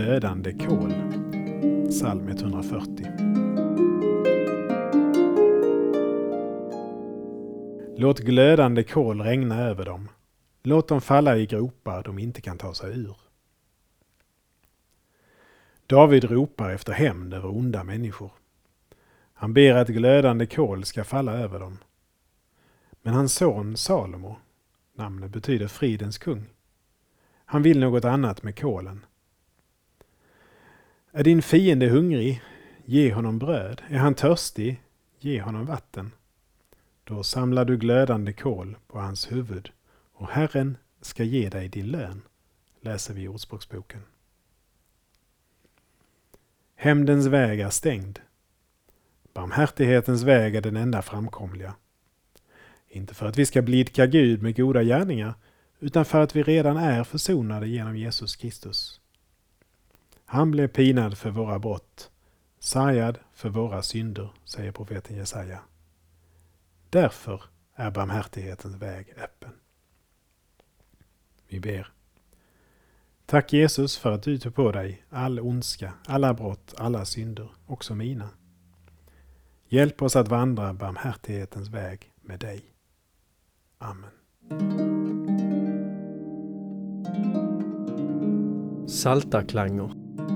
glödande kol. Psalm 140. Låt glödande kol regna över dem. Låt dem falla i gropar de inte kan ta sig ur. David ropar efter hämnd över onda människor. Han ber att glödande kol ska falla över dem. Men hans son Salomo, namnet betyder fridens kung, han vill något annat med kolen. Är din fiende hungrig, ge honom bröd. Är han törstig, ge honom vatten. Då samlar du glödande kol på hans huvud och Herren ska ge dig din lön, läser vi i Ordspråksboken. Hämndens väg är stängd. Barmhärtighetens väg är den enda framkomliga. Inte för att vi ska blidka Gud med goda gärningar, utan för att vi redan är försonade genom Jesus Kristus. Han blev pinad för våra brott, sargad för våra synder, säger profeten Jesaja. Därför är barmhärtighetens väg öppen. Vi ber. Tack Jesus för att du tog på dig all ondska, alla brott, alla synder, också mina. Hjälp oss att vandra barmhärtighetens väg med dig. Amen. Saltarklanger